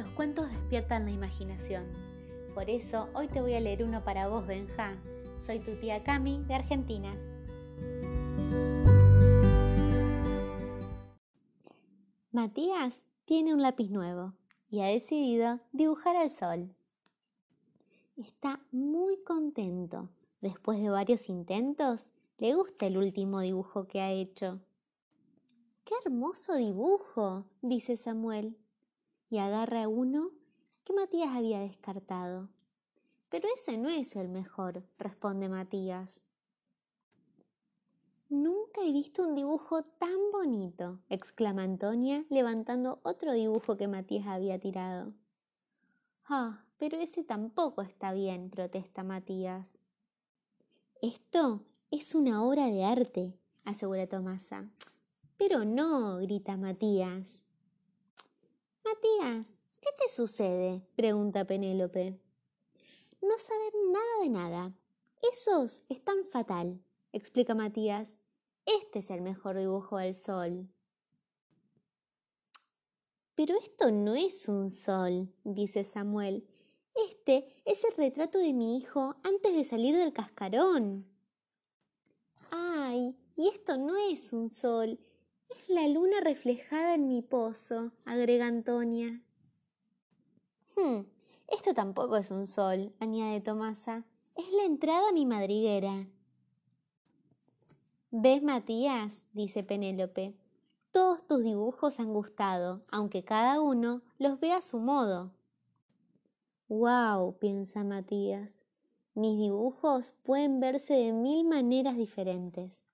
Los cuentos despiertan la imaginación. Por eso hoy te voy a leer uno para vos, Benja. Soy tu tía Cami de Argentina. Matías tiene un lápiz nuevo y ha decidido dibujar al sol. Está muy contento. Después de varios intentos, le gusta el último dibujo que ha hecho. ¡Qué hermoso dibujo! dice Samuel y agarra uno que Matías había descartado. Pero ese no es el mejor, responde Matías. Nunca he visto un dibujo tan bonito, exclama Antonia, levantando otro dibujo que Matías había tirado. Ah, pero ese tampoco está bien, protesta Matías. Esto es una obra de arte, asegura Tomasa. Pero no, grita Matías. Matías, ¿qué te sucede? pregunta Penélope. No saben nada de nada. Esos están fatal, explica Matías. Este es el mejor dibujo del sol. Pero esto no es un sol, dice Samuel. Este es el retrato de mi hijo antes de salir del cascarón. Ay, y esto no es un sol, es la luna reflejada en mi pozo, agrega Antonia. Hmm, esto tampoco es un sol, añade Tomasa. Es la entrada a mi madriguera. ¿Ves, Matías? dice Penélope. Todos tus dibujos han gustado, aunque cada uno los ve a su modo. ¡Wow! piensa Matías. Mis dibujos pueden verse de mil maneras diferentes.